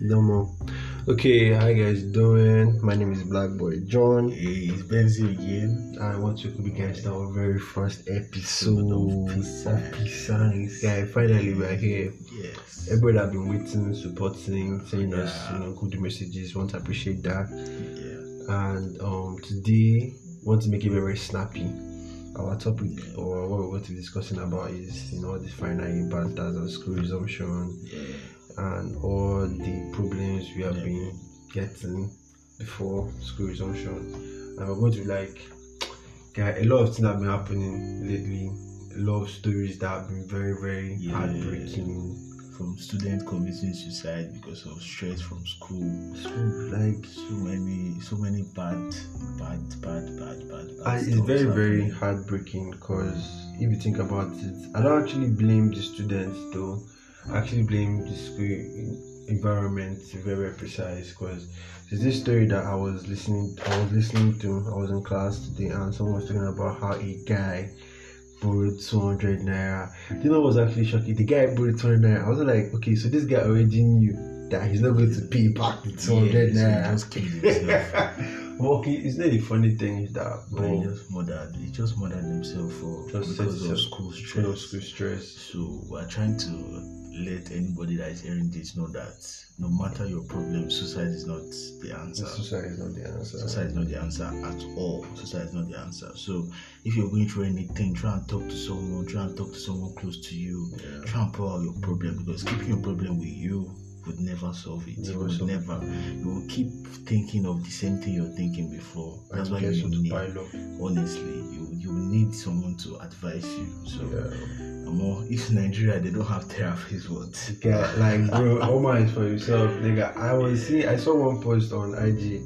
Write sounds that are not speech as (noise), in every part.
No more. Okay, how you guys doing? My name is Black Boy John. Hey, it's Benzi again. I want to be begin our very first episode of Peace. Yeah, finally we're here. Yes. Everybody have been waiting, supporting, sending us you know good messages. Want to appreciate that. Yeah. And um today want to make it very snappy. Our topic or what we're going to be discussing about is you know the final impact as a school resumption Yeah. And all the problems we have Yeah. been getting before school resumption. And we're going to like, a lot of things have been happening lately. A lot of stories that have been very, very Yeah. heartbreaking. From student committing suicide because of stress from school. School, like, So many, so many bad, bad, bad, bad, bad, bad. it's very, very heartbreaking because if you think about it, I don't actually blame the students though. Actually blame the school environment to be very, very precise because there's this story that I was listening I was listening to I was in class today and someone was talking about how a guy borrowed 200 naira. Do you know what was actually shocking the guy borrowed 200 naira. I was like okay so this guy already knew that he's not going to pay back the 200 Yeah, naira. well, (laughs) okay, it's not the funny thing is that But he just murdered, he just murdered himself for Just because of school stress. of school stress. So we're trying to let anybody that is hearing this know that no matter your problem, suicide is not the answer. suicide is not the answer Suicide is not the answer at all. Suicide is not the answer. So if you're going through anything, try and talk to someone. Try and talk to someone close to you. yeah. Try and pour out your problem because keeping your problem with you would never solve it. Never you would solve it. never. You will keep thinking of the same thing you're thinking before. That's why you need. Honestly, you you need someone to advise you. So. Yeah. If Nigeria they don't have therapists, what? Yeah, like bro, Omar is for himself, nigga. I was seeing, I saw one post on IG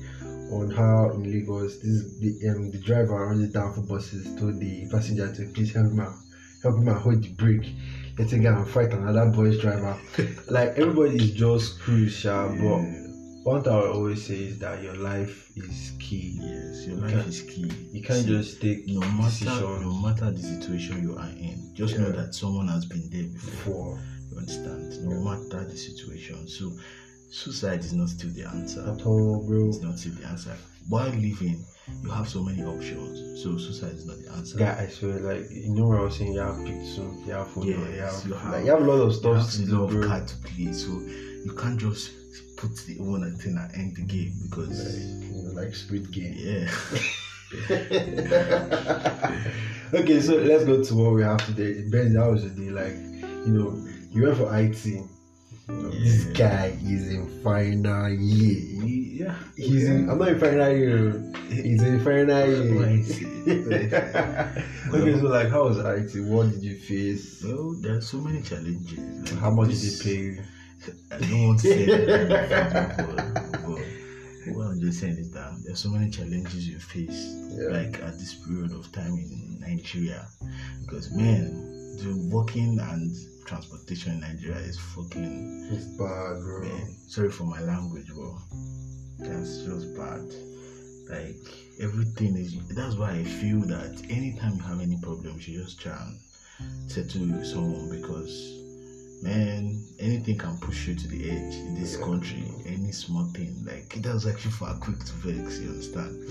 on how in Lagos this the um the driver running down for buses told the passenger to please help him out, help him out hold the brake. Let's go and fight another boy's driver. (laughs) like everybody is just crucial, but one thing I always say is that your life is key. yes, your You life is key. You can't See, just take no matter decisions no matter the situation you are in, just know that someone has been there before. for You understand? No Yeah. matter the situation. So suicide is not still the answer. at all, bro. It's not still the answer. While living, you have so many options. So suicide is not the answer. Guy, I swear, like you know what I was saying, you have picture, you have photo, Yes, you have, you have- like, you have a lot of you stuff have to a lot of bro. card to play. So you can't just put the one and thing and end the game because Like, you know, like Squid Game. yeah. (laughs) okay, so let's go to what we have today. Ben, that was the day, like, you know, you went for IT. This Yeah. guy is in final year. yeah. He's in, I'm not in final year. He's in final year. (laughs) Okay, so like, how was IT? What did you face? Well, there are so many challenges. Like How much did this- they pay? I don't want to say (laughs) anything, but, but what I'm just saying is that there's so many challenges you face, Yeah. like at this period of time in Nigeria, because man, the working and transportation in Nigeria is fucking It's bad, bro. man. Sorry for my language, bro. That's just bad. Like everything is. That's why I feel that anytime you have any problem, you should just try and settle with someone because, man, anything can push you to the edge in this Yeah. country. Any small thing, like it was actually for a quick to vex. You understand?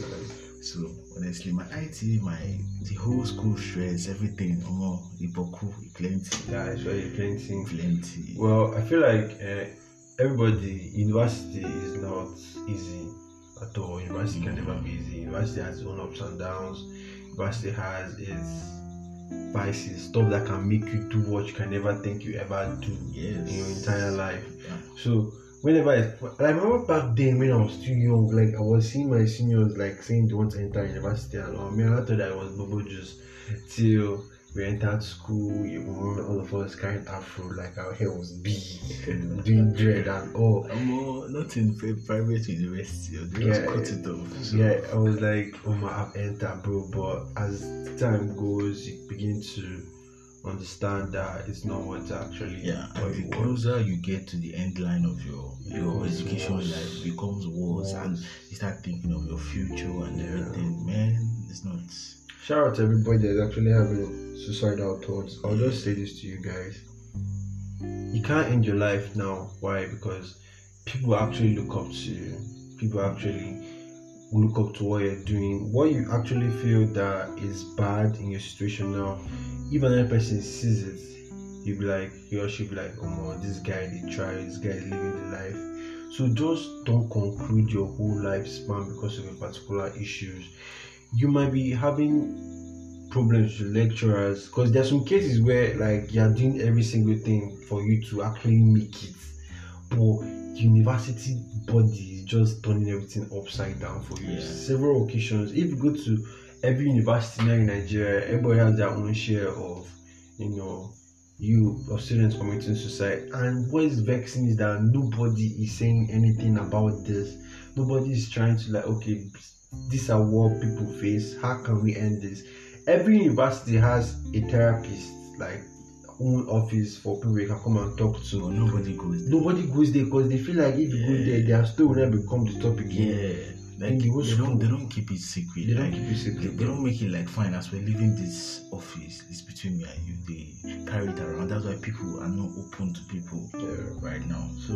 So honestly, my IT, my the whole school stress, everything, omo, iboku, plenty, Yeah, it's very plenty. plenty. Well, I feel like uh, everybody, university is not easy at all. University can never be easy. University has its own ups and downs. University has its vices, stuff that can make you do what you can never think you ever do yes. in your entire life. Yeah. So whenever I, I remember back then when I was too young, like I was seeing my seniors like saying they want to enter university and all. Me, I thought I was bubble juice till we entered school. You remember all of us carrying afro, like our hair was big, doing dread and all. Omo, not in private university. They just Yeah. cut it off. So, Yeah, I was like, oh my, I've entered, bro. But as time goes, you begin to understand that it's not what actually Yeah, and the it was. closer you get to the end line of your your Becomes education worse. life, becomes worse, and you start thinking of your future and Yeah. everything. Man, it's not. Shout out to everybody that's actually having suicidal thoughts. I'll just say this to you guys. You can't end your life now. Why? Because people actually look up to you. People actually look up to what you're doing. What you actually feel that is bad in your situation now, even if another person sees it, you'll be like, he or she be like, oh my, this guy they try, this guy is living the life. So just don't conclude your whole lifespan because of a particular issues. You might be having problems with lecturers because there are some cases where like you're doing every single thing for you to actually make it, but university body is just turning everything upside down for you. Yeah. Several occasions. If you go to every university now in Nigeria, everybody has their own share of, you know, you of students committing suicide. And what is vexing is that nobody is saying anything about this. Nobody is trying to like, okay, these are what people face. How can we end this? Every university has a therapist, like own office for people you can come and talk to. nobody goes there. Nobody goes there because they feel like if you go Yeah. there, their story will not become the topic again. Yeah. Like they don't they don't keep it secret. They don't keep it they, secret. they don't make it like fine as we're leaving this office. It's between me and you. They carry it around. That's why people are not open to people Yeah. right now. So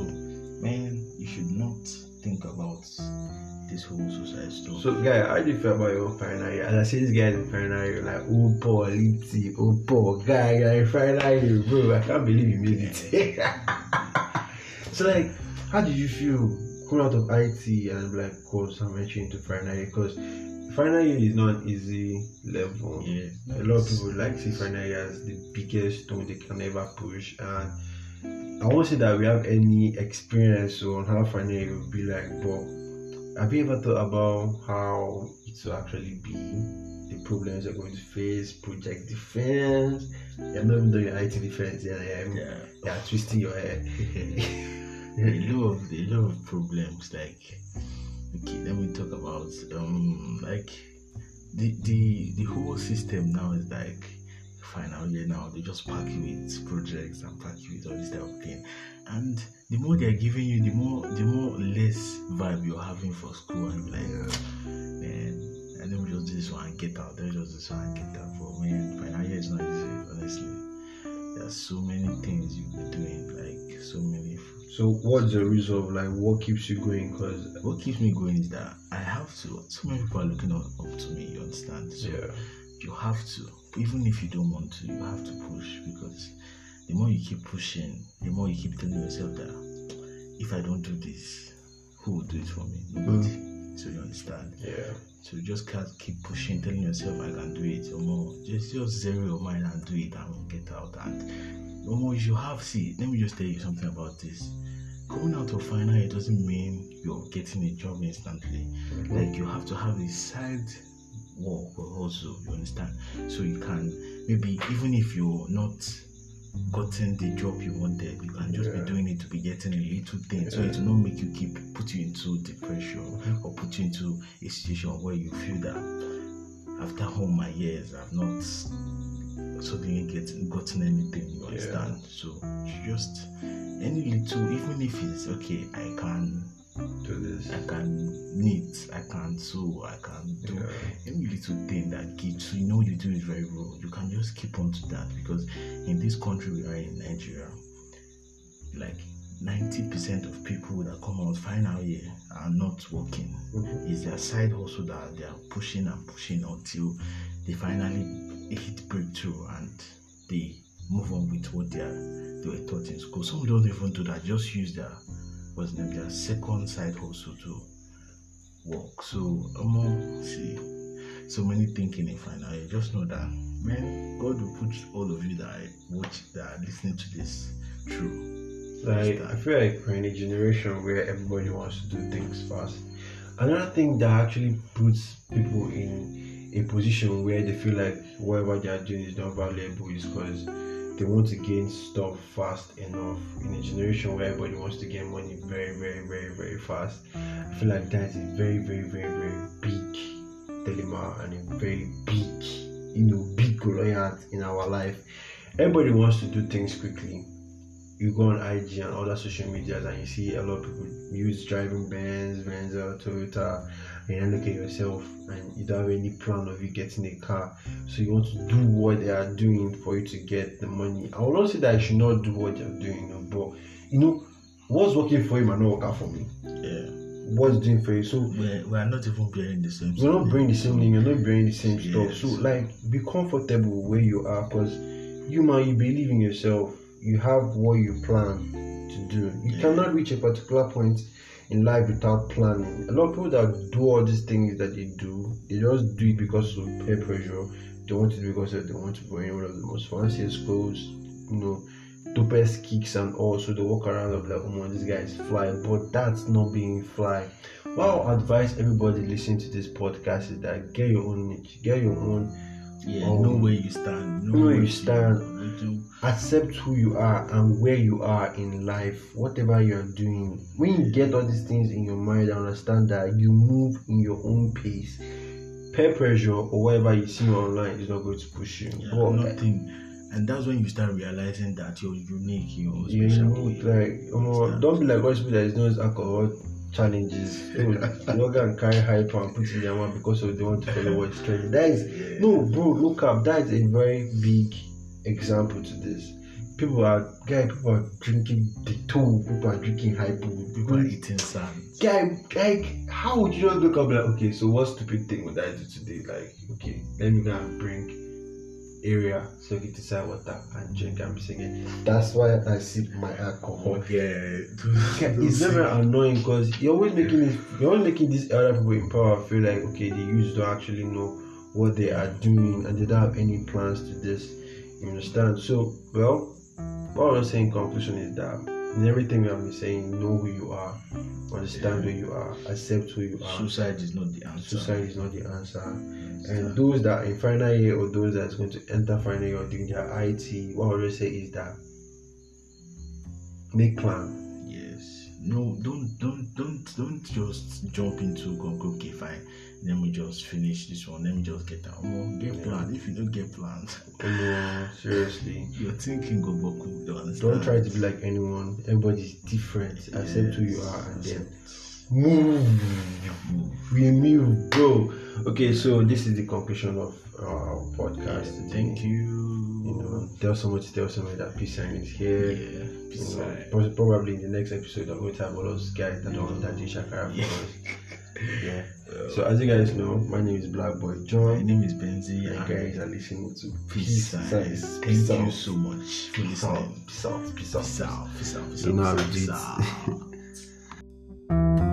man, you should not think about this whole suicide stuff. So, guy, how do you feel about your own final year? As I see this guy in final year, like, oh, Paul, Lipsy, oh, Paul, guy, final year, bro. I can't believe you made it. (laughs) so, like, how did you feel coming out of IT and, like, course I'm venturing into final year? Because final year is not an easy level. yeah, A lot of people like see final year as the biggest stone they can ever push, and I won't say that we have any experience on how final year will be like, but have you ever thought about how it will actually be, the problems you're going to face, project defense? You're not even doing your IT defense, yeah, yeah, yeah. yeah. You're twisting your head. (laughs) a lot of a lot of problems like okay let me talk about um like the the the whole system now is like final year now they just pack you with projects and pack you with all this type of thing and the more they're giving you the more the more less vibe you're having for school and like ah, man and then me just do this one and get out me just do this one and get out but man final year is not easy honestly there's so many things you'll be doing like so many So, what's the reason of like what keeps you going? Because what keeps me going is that I have to. So many people are looking up, up to me. You understand? So yeah, you have to, even if you don't want to, you have to push because the more you keep pushing, the more you keep telling yourself that if I don't do this, who will do it for me? Mm. Nobody. So you understand? yeah, So you just can't keep pushing, telling yourself I can do it or more. Just just zero your mind and do it and get out. And more you have see, let me just tell you something about this. Coming out of final year doesn't mean you're getting a job instantly. Mm-hmm. Like you have to have a side work or also, you understand? So you can maybe even if you're not gotten the job you wanted, you can just Yeah. be doing it to be getting a little thing. So it will not make you keep put you into depression or put you into a situation where you feel that after all my years I've not suddenly get gotten anything, you Yeah. understand? So you just any little even if it's okay, I can do this. I can knit, I can sew, I can do Yeah. any little thing that gives you know you do it very well. You can just keep on to that because in this country we are in Nigeria, like 90% of people that come out final year are not working. Mhm. It's their side hustle that they are pushing and pushing until they finally hit breakthrough and they move on with what they are they were taught in school. Some don't even do that, just use their what's the name, their second side hustle to work. So um, see so many thinking in final year. Just know that man, God will put all of you that are watch that are listening to this through. Like I feel like we're in a generation where everybody wants to do things fast. Another thing that actually puts people in a position where they feel like whatever they are doing is not valuable is because they want to gain stuff fast enough. In a generation where everybody wants to get money very, very, very, very fast, I feel like that is a very, very, very, very big dilemma and a very big, you know, big Goliath in our life. Everybody wants to do things quickly you go on IG and other social medias and you see a lot of people use driving Benz, Benz, Toyota, and you look at yourself and you don't have any plan of you getting a car. So you want to do what they are doing for you to get the money. I will not say that you should not do what you're doing, but you know, what's working for you might not work out for me. Yeah. What's doing for you? So We're, we're not even bearing the same. we're not bringing the same thing, you're not bringing the same Yes. stuff. So like be comfortable where you are because you man, you believe in yourself, you have what you plan to do. You Yeah. cannot reach a particular point in life without planning. A lot of people that do all these things that they do, they just do it because of peer pressure. They want to because they want to wear one of the most fanciest clothes, you know, dopest kicks and all. So they walk around be like, oh man, this guy is fly. But that's not being fly. What I'll advise everybody listening to this podcast is that get your own niche, get your own, Yeah, Um, know where you stand. know where you stand. you- accept who you are and where you are in life, whatever you're doing. When you get all these things in your mind and understand that you move in your own pace, peer pressure or whatever you see online is not going to push you. Yeah, But, nothing. And that's when you start realizing that you're unique, you're you special. know, like, um, don't be like all people that is known as alcohol challenges. They will not go and carry hype and put in their mouth because of they want to follow what's trending. That is No, bro, look up. That is a very big example to this. People are, guy, people are drinking the two. People are drinking hypo. People are eating sand. guy, like, how would you just look up like, okay, so what stupid thing would I do today? Like, okay, let me go and bring area so get inside water and drink and be singing. That's why I sip my alcohol. Oh, yeah. (laughs) Okay, it's (laughs) never annoying because you're always making it, you're always making these other people in power feel like okay, the youths don't actually know what they are doing and they don't have any plans to this. You understand? So, well, what I was saying in conclusion is that in everything we have been saying, know who you are, understand who you are, accept who you are. Suicide is not the answer. Suicide is not the answer. And those that are in final year or those that's going to enter final year or doing their IT, what I always say is that make plan. Yes, no, don't, don't, don't, don't just jump into go okay, fine. Let me just finish this one. Let me just get. Oh, get Yeah. planned. If you don't get planned, No, seriously. (laughs) you're thinking go boku. Don't understand. Don't try to be like anyone. Everybody's different. Accept who you are and then move. Move. We move, bro. Okay, so this is the conclusion of our podcast. Thank you. You know, um, tell someone to tell someone that peace sign is here. Yeah. You Peace know, probably in the next episode, I'm going to have all those guys that don't that do shakara Yeah. Yeah. So as you guys know, my name is Black Boy my name is Benzi. You and guys are listening to Peace sign. Signs. Thank Peace you out. so much for Peace out. listening. Peace out. Peace out. Peace out. Peace out. Peace You know how out. we do Peace out. (laughs)